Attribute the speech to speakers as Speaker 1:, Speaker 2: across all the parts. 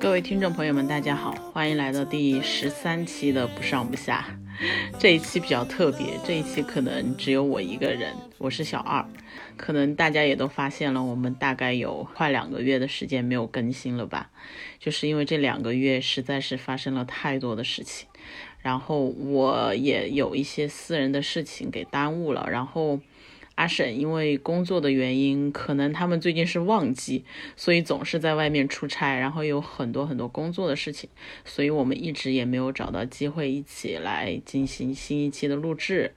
Speaker 1: 各位听众朋友们，大家好，欢迎来到第十三期的不上不下。这一期比较特别，这一期可能只有我一个人，我是小二。可能大家也都发现了，我们大概有快两个月的时间没有更新了吧？就是因为这两个月实在是发生了太多的事情，然后我也有一些私人的事情给耽误了，然后。阿婶因为工作的原因，可能他们最近是旺季，所以总是在外面出差，然后有很多很多工作的事情，所以我们一直也没有找到机会一起来进行新一期的录制。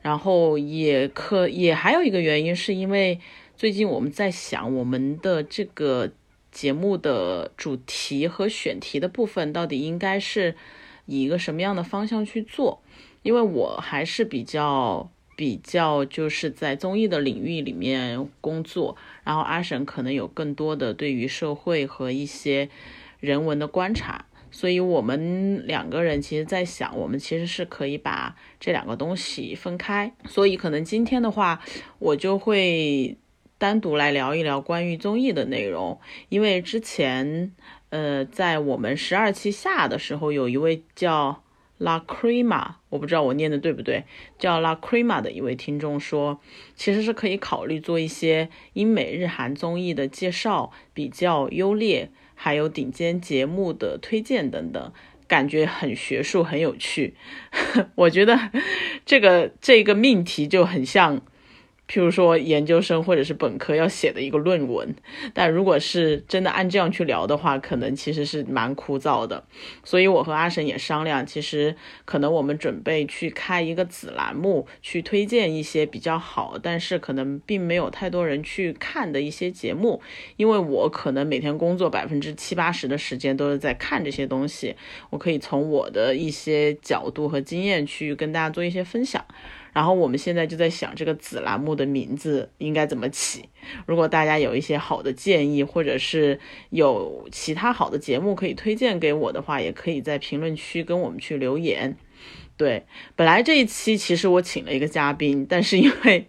Speaker 1: 然后也可也还有一个原因，是因为最近我们在想我们的这个节目的主题和选题的部分到底应该是以一个什么样的方向去做，因为我还是比较。比较就是在综艺的领域里面工作，然后阿婶可能有更多的对于社会和一些人文的观察，所以我们两个人其实在想，我们其实是可以把这两个东西分开。所以可能今天的话，我就会单独来聊一聊关于综艺的内容，因为之前呃在我们十二期下的时候，有一位叫。La Crema，我不知道我念的对不对，叫 La Crema 的一位听众说，其实是可以考虑做一些英美日韩综艺的介绍、比较优劣，还有顶尖节目的推荐等等，感觉很学术，很有趣。我觉得这个这个命题就很像。譬如说研究生或者是本科要写的一个论文，但如果是真的按这样去聊的话，可能其实是蛮枯燥的。所以我和阿神也商量，其实可能我们准备去开一个子栏目，去推荐一些比较好，但是可能并没有太多人去看的一些节目。因为我可能每天工作百分之七八十的时间都是在看这些东西，我可以从我的一些角度和经验去跟大家做一些分享。然后我们现在就在想这个子栏目的名字应该怎么起。如果大家有一些好的建议，或者是有其他好的节目可以推荐给我的话，也可以在评论区跟我们去留言。对，本来这一期其实我请了一个嘉宾，但是因为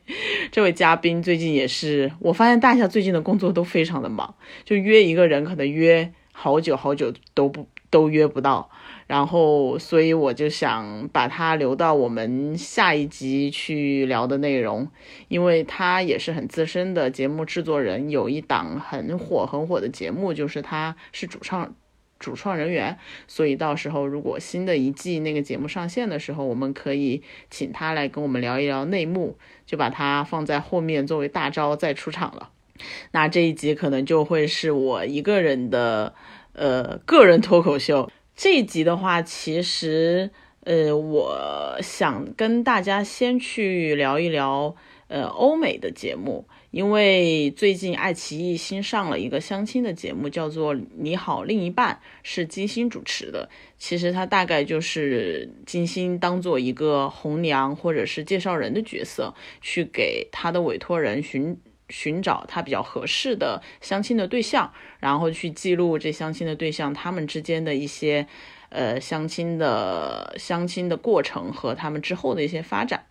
Speaker 1: 这位嘉宾最近也是，我发现大家最近的工作都非常的忙，就约一个人可能约好久好久都不都约不到。然后，所以我就想把它留到我们下一集去聊的内容，因为他也是很资深的节目制作人，有一档很火很火的节目，就是他是主创主创人员，所以到时候如果新的一季那个节目上线的时候，我们可以请他来跟我们聊一聊内幕，就把它放在后面作为大招再出场了。那这一集可能就会是我一个人的呃个人脱口秀。这一集的话，其实，呃，我想跟大家先去聊一聊，呃，欧美的节目，因为最近爱奇艺新上了一个相亲的节目，叫做《你好，另一半》，是金星主持的。其实他大概就是金星当做一个红娘或者是介绍人的角色，去给他的委托人寻。寻找他比较合适的相亲的对象，然后去记录这相亲的对象他们之间的一些呃相亲的相亲的过程和他们之后的一些发展。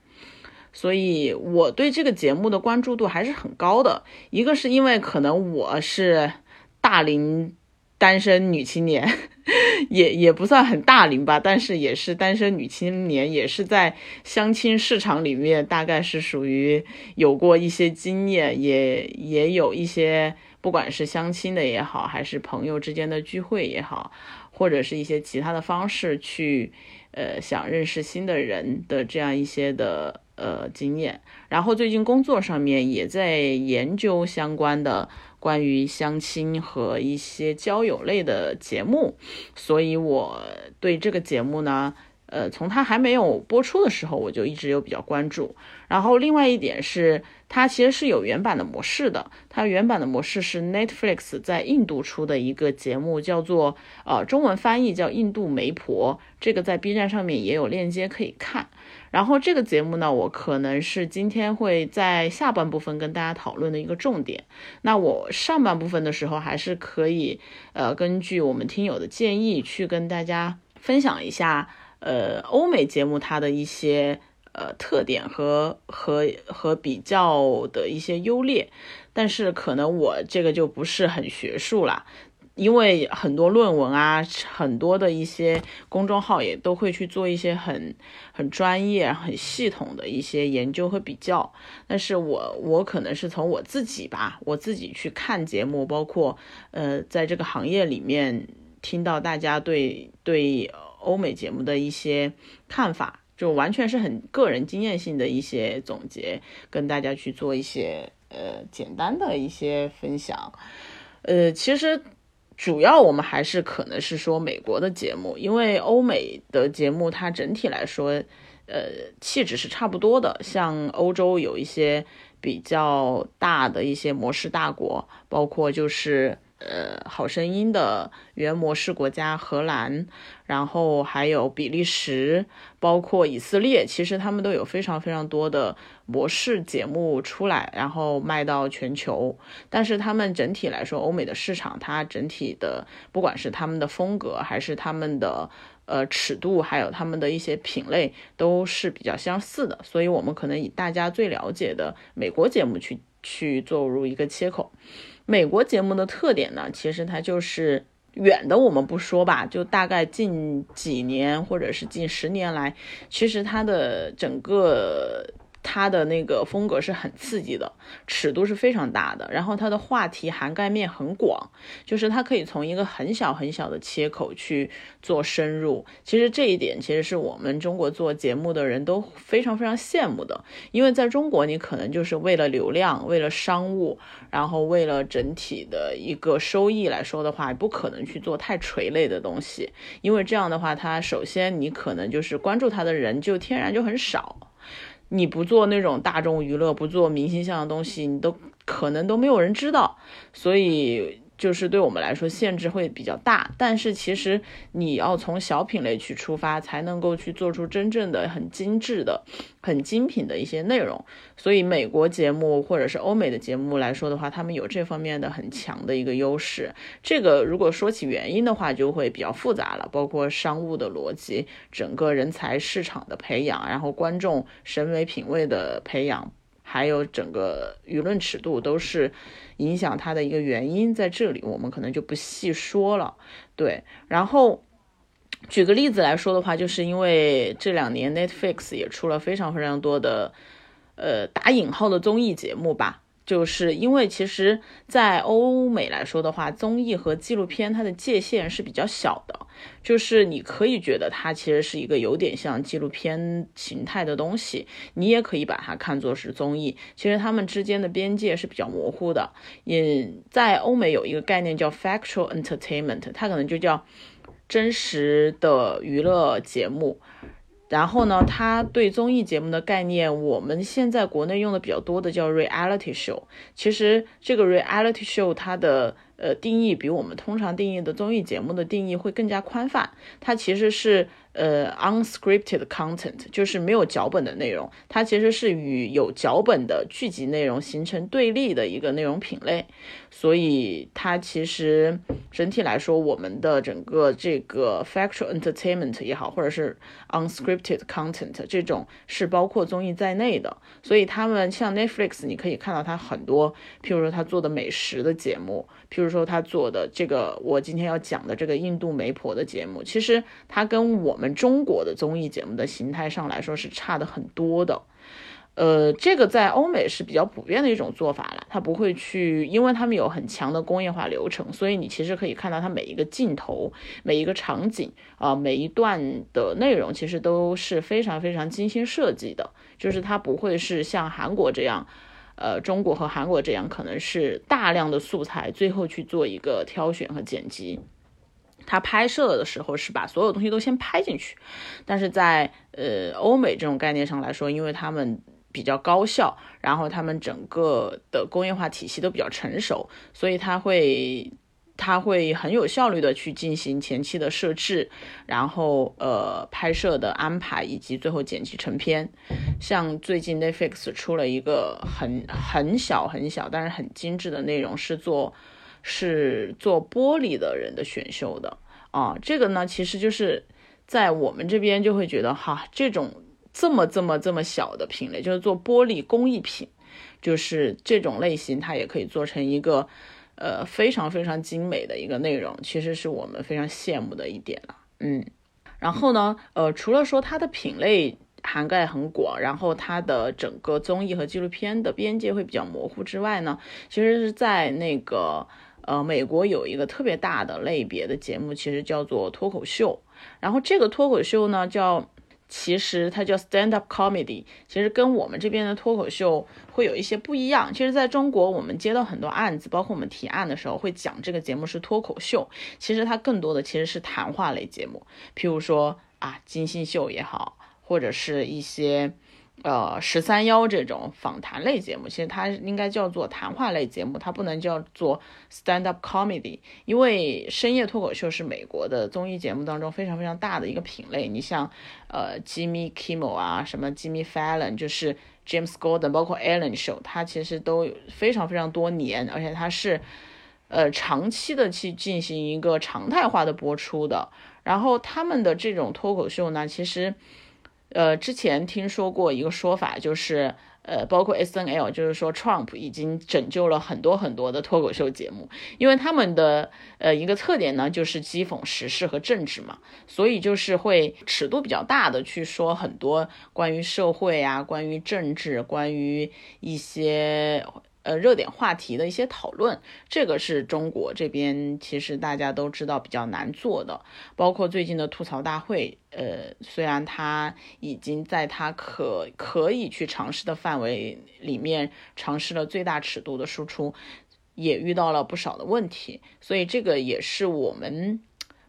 Speaker 1: 所以我对这个节目的关注度还是很高的。一个是因为可能我是大龄单身女青年。也也不算很大龄吧，但是也是单身女青年，也是在相亲市场里面，大概是属于有过一些经验，也也有一些，不管是相亲的也好，还是朋友之间的聚会也好，或者是一些其他的方式去，呃，想认识新的人的这样一些的呃经验。然后最近工作上面也在研究相关的。关于相亲和一些交友类的节目，所以我对这个节目呢，呃，从它还没有播出的时候，我就一直有比较关注。然后另外一点是，它其实是有原版的模式的，它原版的模式是 Netflix 在印度出的一个节目，叫做呃中文翻译叫《印度媒婆》，这个在 B 站上面也有链接可以看。然后这个节目呢，我可能是今天会在下半部分跟大家讨论的一个重点。那我上半部分的时候，还是可以呃根据我们听友的建议去跟大家分享一下呃欧美节目它的一些呃特点和和和比较的一些优劣。但是可能我这个就不是很学术啦。因为很多论文啊，很多的一些公众号也都会去做一些很很专业、很系统的一些研究和比较。但是我我可能是从我自己吧，我自己去看节目，包括呃，在这个行业里面听到大家对对欧美节目的一些看法，就完全是很个人经验性的一些总结，跟大家去做一些呃简单的一些分享。呃，其实。主要我们还是可能是说美国的节目，因为欧美的节目它整体来说，呃，气质是差不多的。像欧洲有一些比较大的一些模式大国，包括就是。呃，好声音的原模式国家荷兰，然后还有比利时，包括以色列，其实他们都有非常非常多的模式节目出来，然后卖到全球。但是他们整体来说，欧美的市场，它整体的不管是他们的风格，还是他们的呃尺度，还有他们的一些品类，都是比较相似的。所以，我们可能以大家最了解的美国节目去去做入一个切口。美国节目的特点呢，其实它就是远的我们不说吧，就大概近几年或者是近十年来，其实它的整个。它的那个风格是很刺激的，尺度是非常大的，然后它的话题涵盖面很广，就是它可以从一个很小很小的切口去做深入。其实这一点其实是我们中国做节目的人都非常非常羡慕的，因为在中国你可能就是为了流量、为了商务，然后为了整体的一个收益来说的话，不可能去做太垂类的东西，因为这样的话，它首先你可能就是关注它的人就天然就很少。你不做那种大众娱乐，不做明星像的东西，你都可能都没有人知道，所以。就是对我们来说限制会比较大，但是其实你要从小品类去出发，才能够去做出真正的很精致的、很精品的一些内容。所以美国节目或者是欧美的节目来说的话，他们有这方面的很强的一个优势。这个如果说起原因的话，就会比较复杂了，包括商务的逻辑、整个人才市场的培养，然后观众审美品味的培养。还有整个舆论尺度都是影响他的一个原因，在这里我们可能就不细说了。对，然后举个例子来说的话，就是因为这两年 Netflix 也出了非常非常多的，呃，打引号的综艺节目吧。就是因为其实，在欧美来说的话，综艺和纪录片它的界限是比较小的，就是你可以觉得它其实是一个有点像纪录片形态的东西，你也可以把它看作是综艺。其实它们之间的边界是比较模糊的。也在欧美有一个概念叫 factual entertainment，它可能就叫真实的娱乐节目。然后呢，他对综艺节目的概念，我们现在国内用的比较多的叫 reality show。其实这个 reality show 它的呃定义比我们通常定义的综艺节目的定义会更加宽泛，它其实是。呃，unscripted content 就是没有脚本的内容，它其实是与有脚本的剧集内容形成对立的一个内容品类，所以它其实整体来说，我们的整个这个 factual entertainment 也好，或者是 unscripted content 这种是包括综艺在内的，所以他们像 Netflix，你可以看到它很多，譬如说他做的美食的节目，譬如说他做的这个我今天要讲的这个印度媒婆的节目，其实它跟我们。中国的综艺节目的形态上来说是差的很多的，呃，这个在欧美是比较普遍的一种做法了。它不会去，因为他们有很强的工业化流程，所以你其实可以看到它每一个镜头、每一个场景啊、每一段的内容，其实都是非常非常精心设计的。就是它不会是像韩国这样，呃，中国和韩国这样，可能是大量的素材，最后去做一个挑选和剪辑。他拍摄的时候是把所有东西都先拍进去，但是在呃欧美这种概念上来说，因为他们比较高效，然后他们整个的工业化体系都比较成熟，所以他会他会很有效率的去进行前期的设置，然后呃拍摄的安排以及最后剪辑成片。像最近 Netflix 出了一个很很小很小但是很精致的内容，是做。是做玻璃的人的选秀的啊，这个呢，其实就是在我们这边就会觉得哈，这种这么这么这么小的品类，就是做玻璃工艺品，就是这种类型，它也可以做成一个呃非常非常精美的一个内容，其实是我们非常羡慕的一点了。嗯，然后呢，呃，除了说它的品类涵盖很广，然后它的整个综艺和纪录片的边界会比较模糊之外呢，其实是在那个呃美国有一个特别大的类别的节目，其实叫做脱口秀。然后这个脱口秀呢叫。其实它叫 stand up comedy，其实跟我们这边的脱口秀会有一些不一样。其实在中国，我们接到很多案子，包括我们提案的时候会讲这个节目是脱口秀，其实它更多的其实是谈话类节目，譬如说啊金星秀也好，或者是一些。呃，十三幺这种访谈类节目，其实它应该叫做谈话类节目，它不能叫做 stand up comedy，因为深夜脱口秀是美国的综艺节目当中非常非常大的一个品类。你像呃，Jimmy Kimmel 啊，什么 Jimmy Fallon，就是 James Gordon，包括 Ellen Show，它其实都有非常非常多年，而且它是呃长期的去进行一个常态化的播出的。然后他们的这种脱口秀呢，其实。呃，之前听说过一个说法，就是呃，包括 S N L，就是说 Trump 已经拯救了很多很多的脱口秀节目，因为他们的呃一个特点呢，就是讥讽时事和政治嘛，所以就是会尺度比较大的去说很多关于社会啊、关于政治、关于一些。呃，热点话题的一些讨论，这个是中国这边其实大家都知道比较难做的。包括最近的吐槽大会，呃，虽然他已经在他可可以去尝试的范围里面尝试了最大尺度的输出，也遇到了不少的问题。所以这个也是我们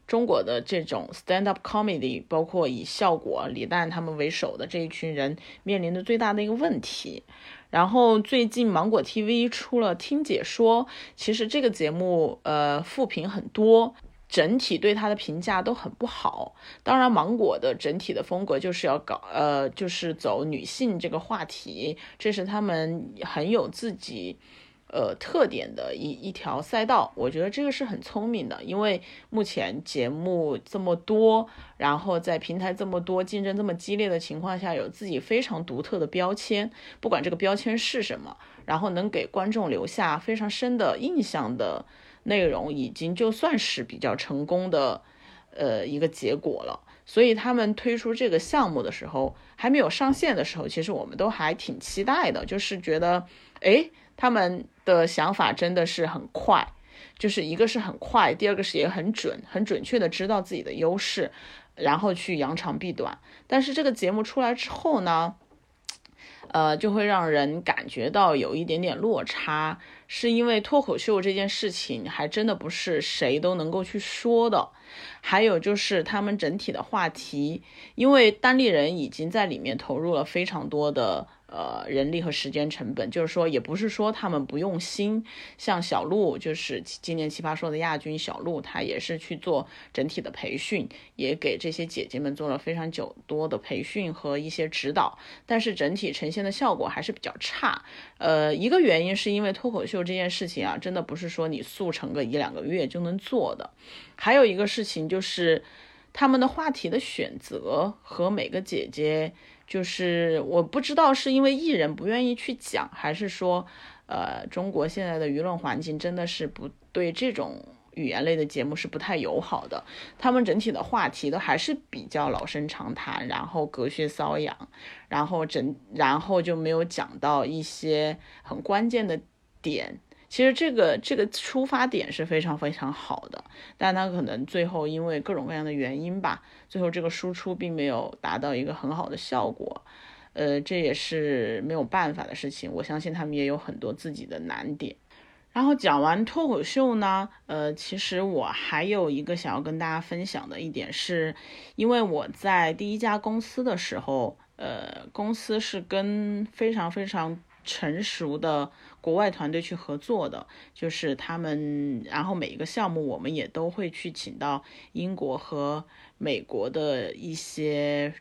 Speaker 1: 中国的这种 stand up comedy，包括以效果李诞他们为首的这一群人面临的最大的一个问题。然后最近芒果 TV 出了听解说，其实这个节目呃负评很多，整体对它的评价都很不好。当然，芒果的整体的风格就是要搞呃就是走女性这个话题，这是他们很有自己。呃，特点的一一条赛道，我觉得这个是很聪明的，因为目前节目这么多，然后在平台这么多，竞争这么激烈的情况下，有自己非常独特的标签，不管这个标签是什么，然后能给观众留下非常深的印象的内容，已经就算是比较成功的呃一个结果了。所以他们推出这个项目的时候，还没有上线的时候，其实我们都还挺期待的，就是觉得，哎。他们的想法真的是很快，就是一个是很快，第二个是也很准，很准确的知道自己的优势，然后去扬长避短。但是这个节目出来之后呢，呃，就会让人感觉到有一点点落差，是因为脱口秀这件事情还真的不是谁都能够去说的。还有就是他们整体的话题，因为单立人已经在里面投入了非常多的。呃，人力和时间成本，就是说，也不是说他们不用心。像小鹿，就是今年奇葩说的亚军小鹿，他也是去做整体的培训，也给这些姐姐们做了非常久多的培训和一些指导。但是整体呈现的效果还是比较差。呃，一个原因是因为脱口秀这件事情啊，真的不是说你速成个一两个月就能做的。还有一个事情就是他们的话题的选择和每个姐姐。就是我不知道是因为艺人不愿意去讲，还是说，呃，中国现在的舆论环境真的是不对这种语言类的节目是不太友好的。他们整体的话题都还是比较老生常谈，然后隔靴搔痒，然后整然后就没有讲到一些很关键的点。其实这个这个出发点是非常非常好的，但他可能最后因为各种各样的原因吧，最后这个输出并没有达到一个很好的效果，呃，这也是没有办法的事情。我相信他们也有很多自己的难点。然后讲完脱口秀呢，呃，其实我还有一个想要跟大家分享的一点是，因为我在第一家公司的时候，呃，公司是跟非常非常。成熟的国外团队去合作的，就是他们，然后每一个项目我们也都会去请到英国和美国的一些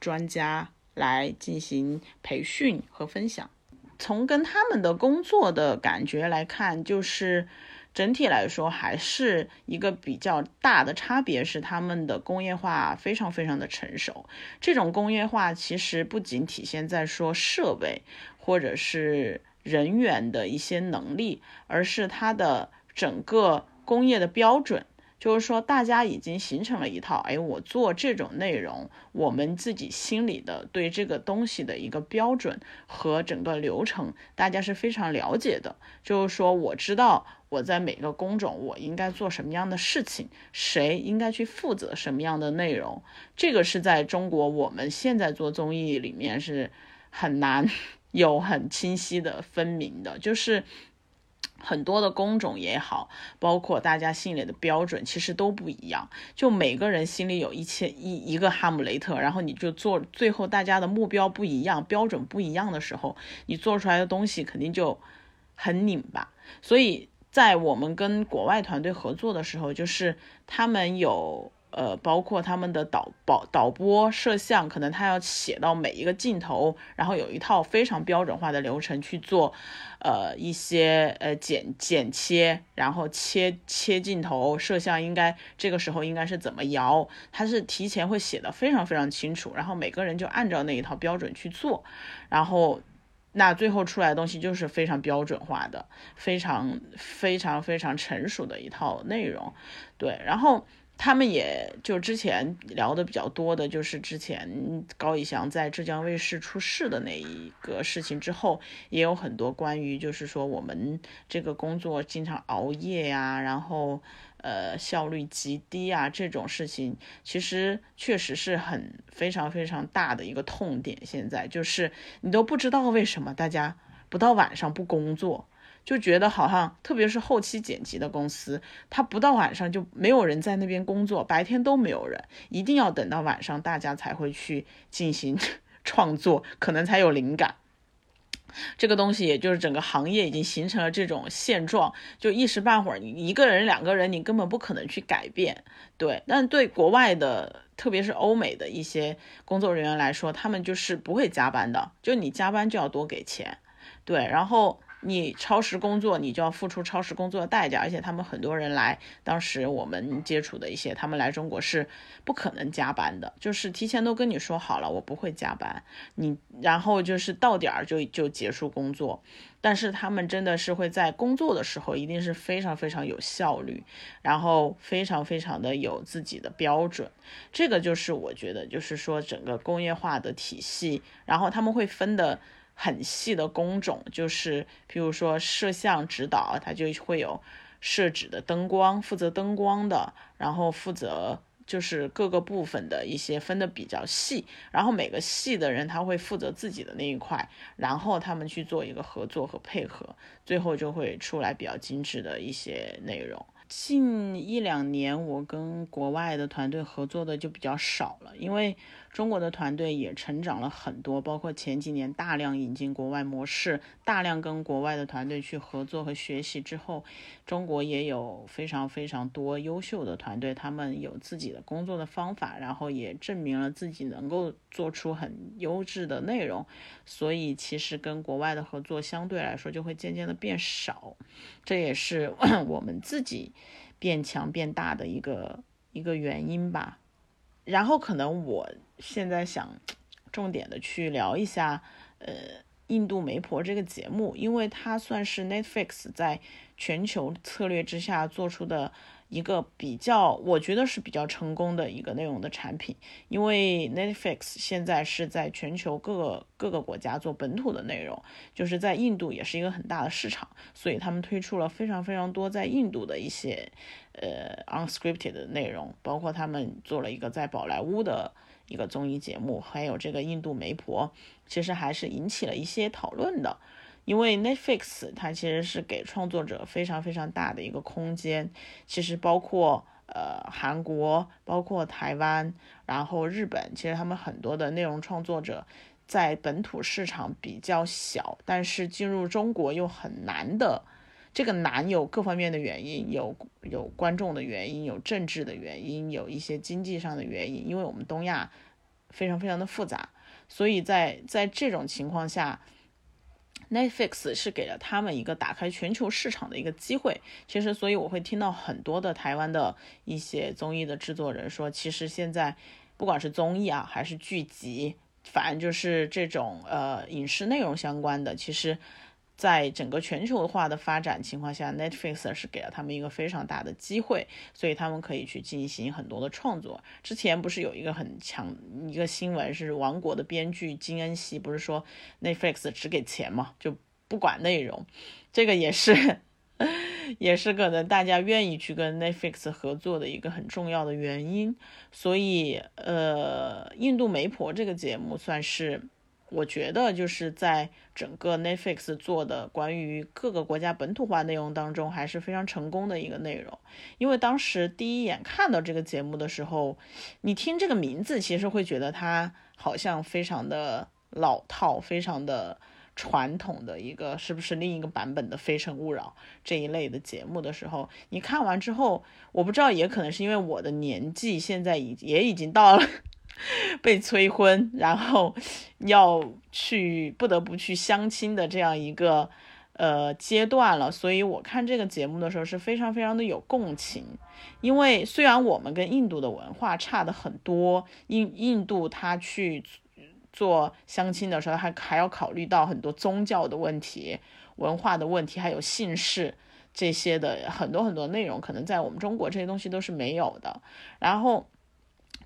Speaker 1: 专家来进行培训和分享。从跟他们的工作的感觉来看，就是整体来说还是一个比较大的差别，是他们的工业化非常非常的成熟。这种工业化其实不仅体现在说设备。或者是人员的一些能力，而是它的整个工业的标准。就是说，大家已经形成了一套，哎，我做这种内容，我们自己心里的对这个东西的一个标准和整个流程，大家是非常了解的。就是说，我知道我在每个工种我应该做什么样的事情，谁应该去负责什么样的内容，这个是在中国我们现在做综艺里面是很难有很清晰的分明的，就是。很多的工种也好，包括大家心里的标准，其实都不一样。就每个人心里有一千一一个哈姆雷特，然后你就做，最后大家的目标不一样，标准不一样的时候，你做出来的东西肯定就很拧巴。所以在我们跟国外团队合作的时候，就是他们有。呃，包括他们的导导导播、摄像，可能他要写到每一个镜头，然后有一套非常标准化的流程去做，呃，一些呃剪剪切，然后切切镜头，摄像应该这个时候应该是怎么摇，他是提前会写的非常非常清楚，然后每个人就按照那一套标准去做，然后那最后出来的东西就是非常标准化的，非常非常非常成熟的一套内容，对，然后。他们也就之前聊的比较多的，就是之前高以翔在浙江卫视出事的那一个事情之后，也有很多关于就是说我们这个工作经常熬夜呀，然后呃效率极低啊这种事情，其实确实是很非常非常大的一个痛点。现在就是你都不知道为什么大家不到晚上不工作。就觉得好像，特别是后期剪辑的公司，他不到晚上就没有人在那边工作，白天都没有人，一定要等到晚上，大家才会去进行 创作，可能才有灵感。这个东西也就是整个行业已经形成了这种现状，就一时半会儿你一个人、两个人，你根本不可能去改变。对，但对国外的，特别是欧美的一些工作人员来说，他们就是不会加班的，就你加班就要多给钱。对，然后。你超时工作，你就要付出超时工作的代价。而且他们很多人来，当时我们接触的一些，他们来中国是不可能加班的，就是提前都跟你说好了，我不会加班。你然后就是到点儿就就结束工作。但是他们真的是会在工作的时候，一定是非常非常有效率，然后非常非常的有自己的标准。这个就是我觉得，就是说整个工业化的体系，然后他们会分的。很细的工种，就是比如说摄像指导，它就会有设置的灯光，负责灯光的，然后负责就是各个部分的一些分的比较细，然后每个系的人他会负责自己的那一块，然后他们去做一个合作和配合，最后就会出来比较精致的一些内容。近一两年，我跟国外的团队合作的就比较少了，因为。中国的团队也成长了很多，包括前几年大量引进国外模式，大量跟国外的团队去合作和学习之后，中国也有非常非常多优秀的团队，他们有自己的工作的方法，然后也证明了自己能够做出很优质的内容，所以其实跟国外的合作相对来说就会渐渐的变少，这也是 我们自己变强变大的一个一个原因吧。然后可能我现在想重点的去聊一下，呃，印度媒婆这个节目，因为它算是 Netflix 在全球策略之下做出的。一个比较，我觉得是比较成功的一个内容的产品，因为 Netflix 现在是在全球各个各个国家做本土的内容，就是在印度也是一个很大的市场，所以他们推出了非常非常多在印度的一些呃 unscripted 的内容，包括他们做了一个在宝莱坞的一个综艺节目，还有这个印度媒婆，其实还是引起了一些讨论的。因为 Netflix 它其实是给创作者非常非常大的一个空间，其实包括呃韩国、包括台湾，然后日本，其实他们很多的内容创作者在本土市场比较小，但是进入中国又很难的。这个难有各方面的原因，有有观众的原因，有政治的原因，有一些经济上的原因。因为我们东亚非常非常的复杂，所以在在这种情况下。Netflix 是给了他们一个打开全球市场的一个机会。其实，所以我会听到很多的台湾的一些综艺的制作人说，其实现在不管是综艺啊，还是剧集，反正就是这种呃影视内容相关的，其实在整个全球化的发展情况下，Netflix 是给了他们一个非常大的机会，所以他们可以去进行很多的创作。之前不是有一个很强一个新闻，是《王国》的编剧金恩熙不是说 Netflix 只给钱嘛，就不管内容，这个也是 也是可能大家愿意去跟 Netflix 合作的一个很重要的原因。所以，呃，印度媒婆这个节目算是。我觉得就是在整个 Netflix 做的关于各个国家本土化内容当中，还是非常成功的一个内容。因为当时第一眼看到这个节目的时候，你听这个名字，其实会觉得它好像非常的老套，非常的传统的一个，是不是另一个版本的《非诚勿扰》这一类的节目的时候，你看完之后，我不知道，也可能是因为我的年纪现在已也已经到了。被催婚，然后要去不得不去相亲的这样一个呃阶段了，所以我看这个节目的时候是非常非常的有共情，因为虽然我们跟印度的文化差的很多，印印度他去做相亲的时候，还还要考虑到很多宗教的问题、文化的问题，还有姓氏这些的很多很多内容，可能在我们中国这些东西都是没有的，然后。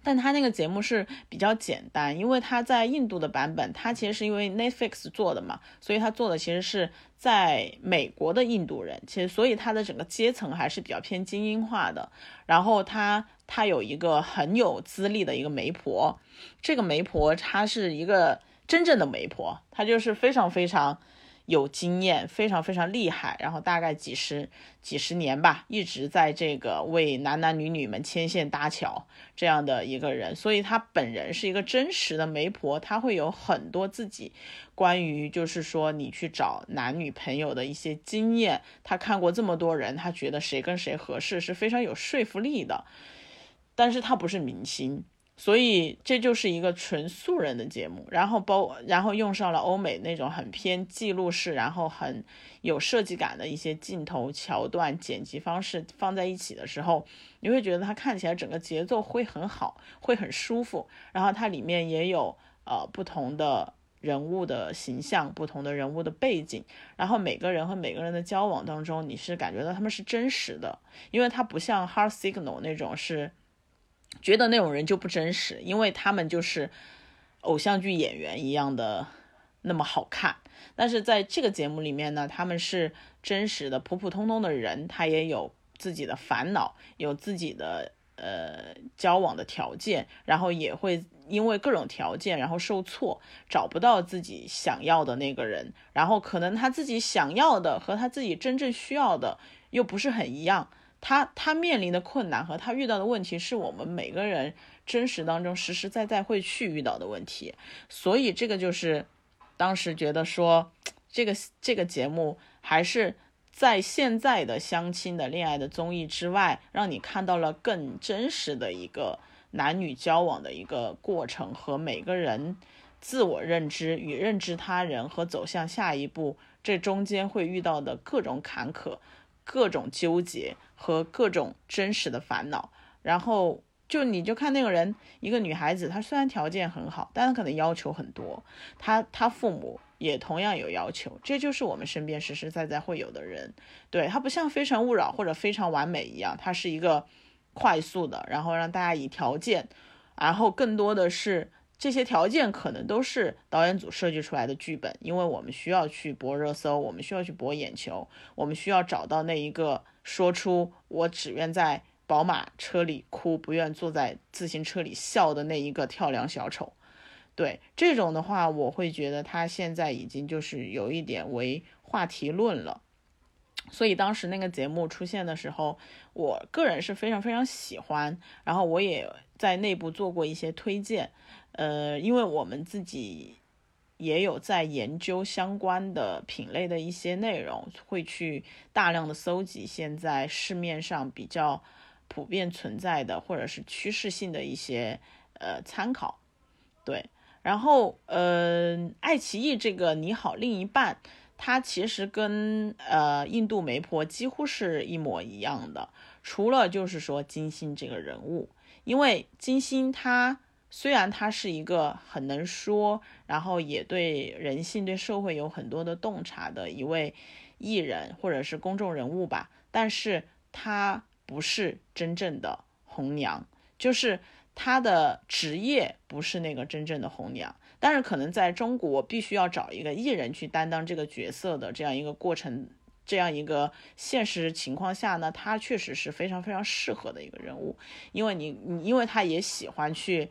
Speaker 1: 但他那个节目是比较简单，因为他在印度的版本，他其实是因为 Netflix 做的嘛，所以他做的其实是在美国的印度人，其实所以他的整个阶层还是比较偏精英化的。然后他他有一个很有资历的一个媒婆，这个媒婆她是一个真正的媒婆，她就是非常非常。有经验，非常非常厉害，然后大概几十几十年吧，一直在这个为男男女女们牵线搭桥这样的一个人，所以他本人是一个真实的媒婆，他会有很多自己关于就是说你去找男女朋友的一些经验，他看过这么多人，他觉得谁跟谁合适是非常有说服力的，但是他不是明星。所以这就是一个纯素人的节目，然后包然后用上了欧美那种很偏记录式，然后很有设计感的一些镜头桥段、剪辑方式放在一起的时候，你会觉得它看起来整个节奏会很好，会很舒服。然后它里面也有呃不同的人物的形象、不同的人物的背景，然后每个人和每个人的交往当中，你是感觉到他们是真实的，因为它不像《Heart Signal》那种是。觉得那种人就不真实，因为他们就是偶像剧演员一样的那么好看。但是在这个节目里面呢，他们是真实的普普通通的人，他也有自己的烦恼，有自己的呃交往的条件，然后也会因为各种条件然后受挫，找不到自己想要的那个人，然后可能他自己想要的和他自己真正需要的又不是很一样。他他面临的困难和他遇到的问题，是我们每个人真实当中实实在在会去遇到的问题，所以这个就是当时觉得说，这个这个节目还是在现在的相亲的恋爱的综艺之外，让你看到了更真实的一个男女交往的一个过程和每个人自我认知与认知他人和走向下一步这中间会遇到的各种坎坷。各种纠结和各种真实的烦恼，然后就你就看那个人，一个女孩子，她虽然条件很好，但她可能要求很多，她她父母也同样有要求，这就是我们身边实实在在会有的人，对她不像非诚勿扰或者非常完美一样，它是一个快速的，然后让大家以条件，然后更多的是。这些条件可能都是导演组设计出来的剧本，因为我们需要去博热搜，我们需要去博眼球，我们需要找到那一个说出我只愿在宝马车里哭，不愿坐在自行车里笑的那一个跳梁小丑。对这种的话，我会觉得他现在已经就是有一点为话题论了。所以当时那个节目出现的时候，我个人是非常非常喜欢，然后我也在内部做过一些推荐。呃，因为我们自己也有在研究相关的品类的一些内容，会去大量的搜集现在市面上比较普遍存在的或者是趋势性的一些呃参考。对，然后呃，爱奇艺这个你好另一半，它其实跟呃印度媒婆几乎是一模一样的，除了就是说金星这个人物，因为金星她。虽然他是一个很能说，然后也对人性、对社会有很多的洞察的一位艺人或者是公众人物吧，但是他不是真正的红娘，就是他的职业不是那个真正的红娘。但是可能在中国，必须要找一个艺人去担当这个角色的这样一个过程。这样一个现实情况下呢，他确实是非常非常适合的一个人物，因为你你因为他也喜欢去，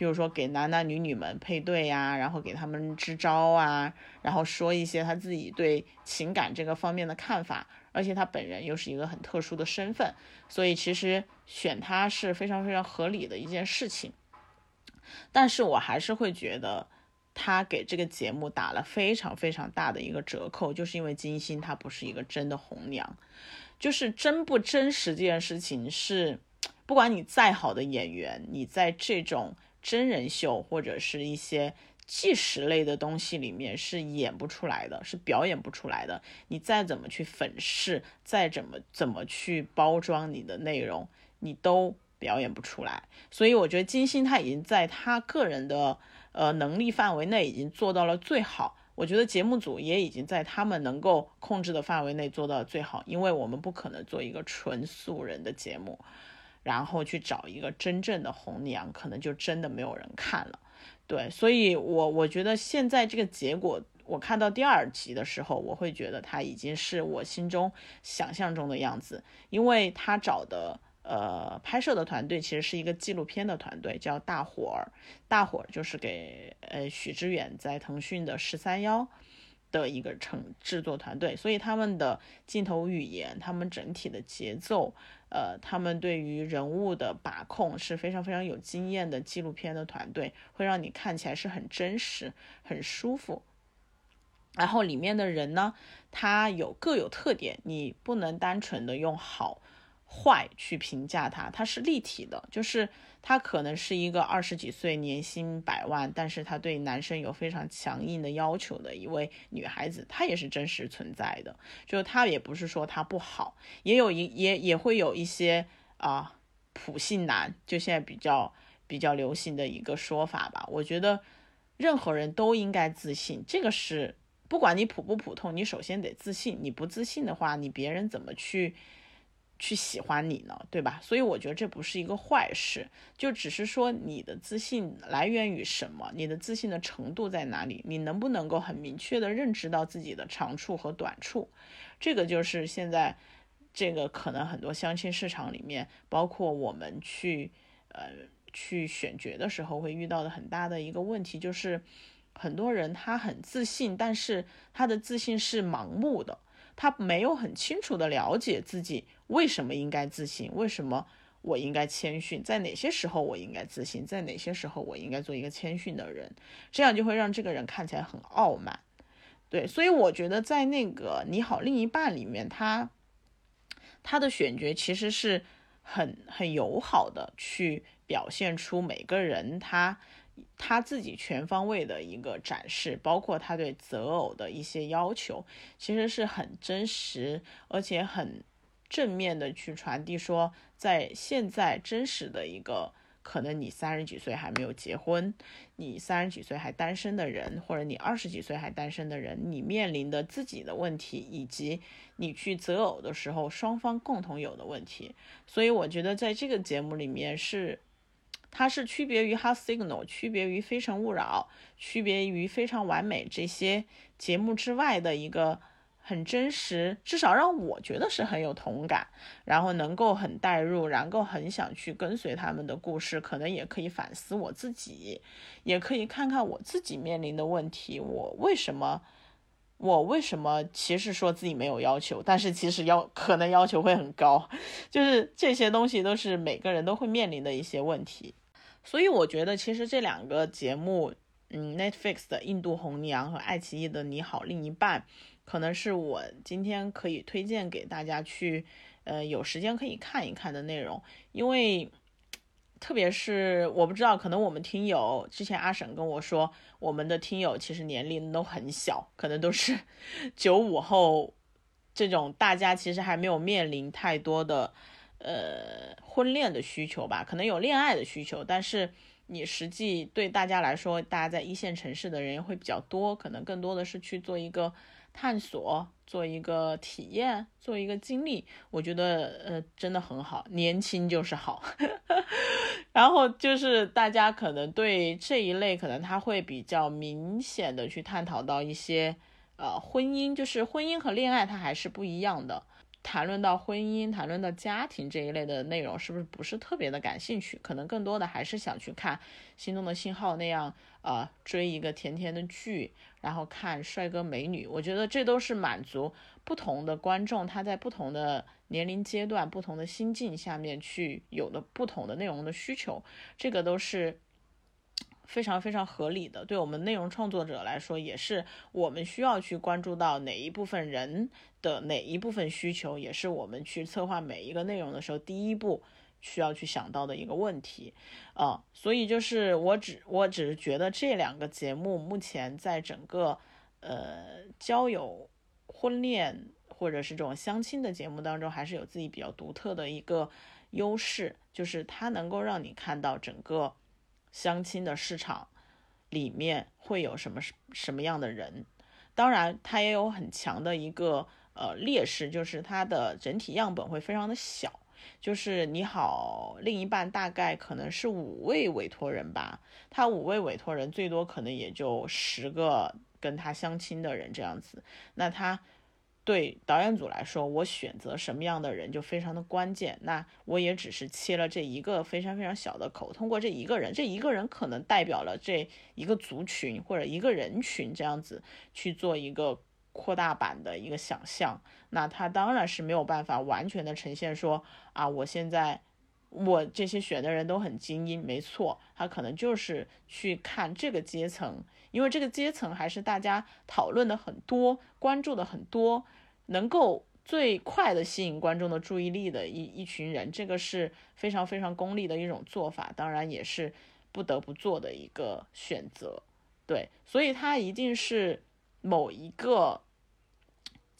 Speaker 1: 比如说给男男女女们配对呀，然后给他们支招啊，然后说一些他自己对情感这个方面的看法，而且他本人又是一个很特殊的身份，所以其实选他是非常非常合理的一件事情。但是我还是会觉得。他给这个节目打了非常非常大的一个折扣，就是因为金星她不是一个真的红娘，就是真不真实这件事情是，不管你再好的演员，你在这种真人秀或者是一些纪实类的东西里面是演不出来的，是表演不出来的。你再怎么去粉饰，再怎么怎么去包装你的内容，你都表演不出来。所以我觉得金星他已经在他个人的。呃，能力范围内已经做到了最好，我觉得节目组也已经在他们能够控制的范围内做到最好，因为我们不可能做一个纯素人的节目，然后去找一个真正的红娘，可能就真的没有人看了。对，所以我我觉得现在这个结果，我看到第二集的时候，我会觉得他已经是我心中想象中的样子，因为他找的。呃，拍摄的团队其实是一个纪录片的团队，叫大伙儿。大伙儿就是给呃许知远在腾讯的十三幺的一个成制作团队，所以他们的镜头语言，他们整体的节奏，呃，他们对于人物的把控是非常非常有经验的纪录片的团队，会让你看起来是很真实、很舒服。然后里面的人呢，他有各有特点，你不能单纯的用好。坏去评价他，他是立体的，就是她可能是一个二十几岁年薪百万，但是她对男生有非常强硬的要求的一位女孩子，她也是真实存在的。就她也不是说她不好，也有一也也会有一些啊普信男，就现在比较比较流行的一个说法吧。我觉得任何人都应该自信，这个是不管你普不普通，你首先得自信。你不自信的话，你别人怎么去？去喜欢你呢，对吧？所以我觉得这不是一个坏事，就只是说你的自信来源于什么，你的自信的程度在哪里，你能不能够很明确的认知到自己的长处和短处，这个就是现在这个可能很多相亲市场里面，包括我们去呃去选角的时候会遇到的很大的一个问题，就是很多人他很自信，但是他的自信是盲目的。他没有很清楚的了解自己为什么应该自信，为什么我应该谦逊，在哪些时候我应该自信，在哪些时候我应该做一个谦逊的人，这样就会让这个人看起来很傲慢。对，所以我觉得在那个你好另一半里面，他他的选角其实是很很友好的，去表现出每个人他。他自己全方位的一个展示，包括他对择偶的一些要求，其实是很真实，而且很正面的去传递说，在现在真实的一个可能你三十几岁还没有结婚，你三十几岁还单身的人，或者你二十几岁还单身的人，你面临的自己的问题，以及你去择偶的时候双方共同有的问题。所以我觉得在这个节目里面是。它是区别于《Hot Signal》，区别于《非诚勿扰》，区别于《非常完美》这些节目之外的一个很真实，至少让我觉得是很有同感，然后能够很代入，然后很想去跟随他们的故事，可能也可以反思我自己，也可以看看我自己面临的问题，我为什么，我为什么其实说自己没有要求，但是其实要可能要求会很高，就是这些东西都是每个人都会面临的一些问题。所以我觉得，其实这两个节目，嗯，Netflix 的《印度红娘》和爱奇艺的《你好另一半》，可能是我今天可以推荐给大家去，呃，有时间可以看一看的内容。因为，特别是我不知道，可能我们听友之前阿婶跟我说，我们的听友其实年龄都很小，可能都是 九五后，这种大家其实还没有面临太多的。呃婚恋的需求吧，可能有恋爱的需求，但是你实际对大家来说，大家在一线城市的人会比较多，可能更多的是去做一个探索，做一个体验，做一个经历。我觉得呃真的很好，年轻就是好。然后就是大家可能对这一类，可能他会比较明显的去探讨到一些，呃，婚姻，就是婚姻和恋爱它还是不一样的。谈论到婚姻，谈论到家庭这一类的内容，是不是不是特别的感兴趣？可能更多的还是想去看《心动的信号》那样，呃，追一个甜甜的剧，然后看帅哥美女。我觉得这都是满足不同的观众，他在不同的年龄阶段、不同的心境下面去有的不同的内容的需求，这个都是。非常非常合理的，对我们内容创作者来说，也是我们需要去关注到哪一部分人的哪一部分需求，也是我们去策划每一个内容的时候第一步需要去想到的一个问题啊。所以就是我只我只是觉得这两个节目目前在整个呃交友、婚恋或者是这种相亲的节目当中，还是有自己比较独特的一个优势，就是它能够让你看到整个。相亲的市场里面会有什么什么样的人？当然，它也有很强的一个呃劣势，就是它的整体样本会非常的小。就是你好，另一半大概可能是五位委托人吧，他五位委托人最多可能也就十个跟他相亲的人这样子，那他。对导演组来说，我选择什么样的人就非常的关键。那我也只是切了这一个非常非常小的口，通过这一个人，这一个人可能代表了这一个族群或者一个人群，这样子去做一个扩大版的一个想象。那他当然是没有办法完全的呈现说啊，我现在。我这些选的人都很精英，没错，他可能就是去看这个阶层，因为这个阶层还是大家讨论的很多、关注的很多，能够最快的吸引观众的注意力的一一群人，这个是非常非常功利的一种做法，当然也是不得不做的一个选择，对，所以他一定是某一个。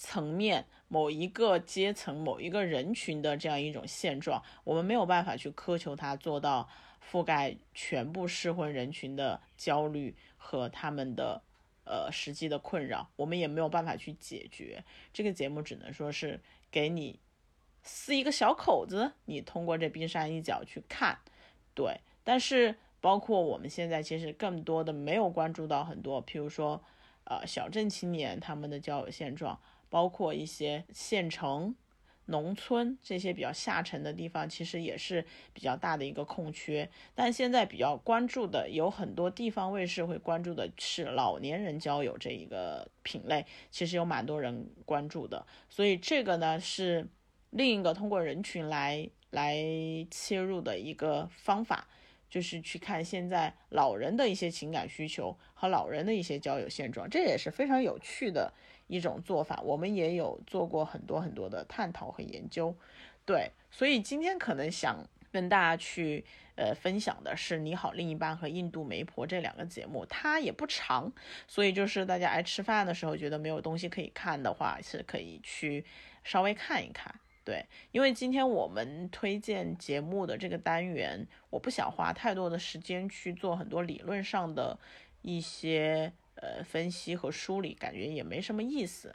Speaker 1: 层面某一个阶层某一个人群的这样一种现状，我们没有办法去苛求他做到覆盖全部适婚人群的焦虑和他们的呃实际的困扰，我们也没有办法去解决。这个节目只能说是给你撕一个小口子，你通过这冰山一角去看，对。但是包括我们现在其实更多的没有关注到很多，譬如说呃小镇青年他们的交友现状。包括一些县城、农村这些比较下沉的地方，其实也是比较大的一个空缺。但现在比较关注的，有很多地方卫视会关注的是老年人交友这一个品类，其实有蛮多人关注的。所以这个呢是另一个通过人群来来切入的一个方法。就是去看现在老人的一些情感需求和老人的一些交友现状，这也是非常有趣的一种做法。我们也有做过很多很多的探讨和研究，对，所以今天可能想跟大家去呃分享的是《你好，另一半》和《印度媒婆》这两个节目，它也不长，所以就是大家爱吃饭的时候觉得没有东西可以看的话，是可以去稍微看一看。对，因为今天我们推荐节目的这个单元，我不想花太多的时间去做很多理论上的一些呃分析和梳理，感觉也没什么意思。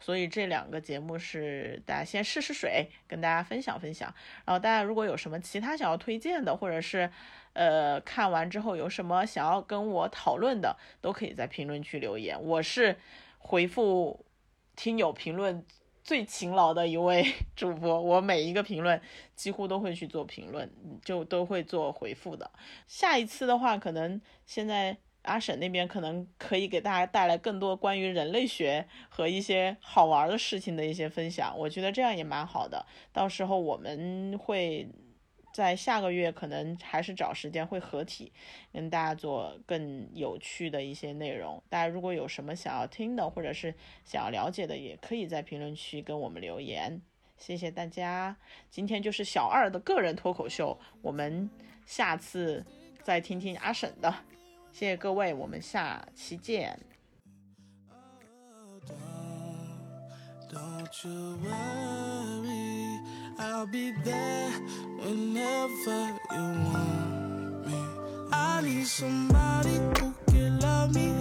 Speaker 1: 所以这两个节目是大家先试试水，跟大家分享分享。然后大家如果有什么其他想要推荐的，或者是呃看完之后有什么想要跟我讨论的，都可以在评论区留言。我是回复听友评论。最勤劳的一位 主播，我每一个评论几乎都会去做评论，就都会做回复的。下一次的话，可能现在阿婶那边可能可以给大家带来更多关于人类学和一些好玩的事情的一些分享，我觉得这样也蛮好的。到时候我们会。在下个月可能还是找时间会合体，跟大家做更有趣的一些内容。大家如果有什么想要听的，或者是想要了解的，也可以在评论区跟我们留言。谢谢大家，今天就是小二的个人脱口秀，我们下次再听听阿婶的。谢谢各位，我们下期见。
Speaker 2: I'll be there whenever you want me. I need somebody who can love me